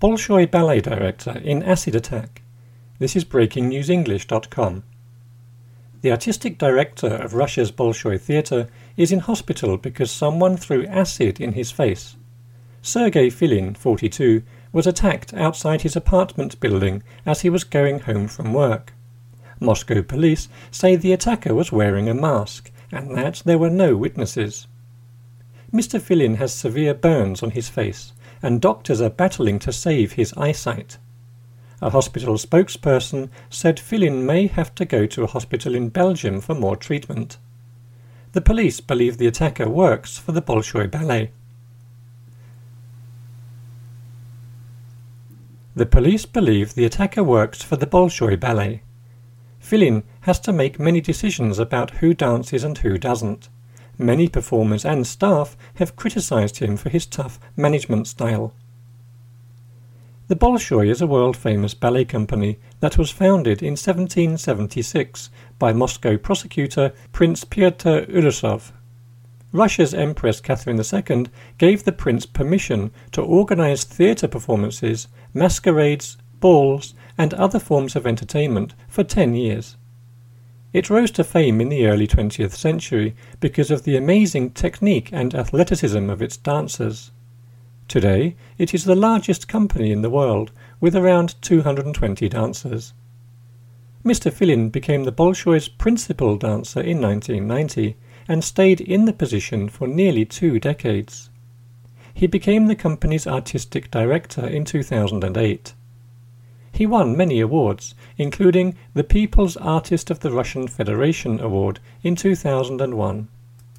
Bolshoi ballet director in acid attack. This is BreakingNewsEnglish.com. The artistic director of Russia's Bolshoi Theatre is in hospital because someone threw acid in his face. Sergei Filin, 42, was attacked outside his apartment building as he was going home from work. Moscow police say the attacker was wearing a mask and that there were no witnesses. Mr. Filin has severe burns on his face and doctors are battling to save his eyesight. A hospital spokesperson said Filin may have to go to a hospital in Belgium for more treatment. The police believe the attacker works for the Bolshoi Ballet. The police believe the attacker works for the Bolshoi Ballet. Filin has to make many decisions about who dances and who doesn't. Many performers and staff have criticized him for his tough management style. The Bolshoi is a world famous ballet company that was founded in 1776 by Moscow prosecutor Prince Pyotr Urusov. Russia's Empress Catherine II gave the prince permission to organize theatre performances, masquerades, balls, and other forms of entertainment for ten years. It rose to fame in the early 20th century because of the amazing technique and athleticism of its dancers. Today, it is the largest company in the world, with around 220 dancers. Mr. Filin became the Bolshoi's principal dancer in 1990 and stayed in the position for nearly two decades. He became the company's artistic director in 2008. He won many awards, including the People's Artist of the Russian Federation Award in 2001.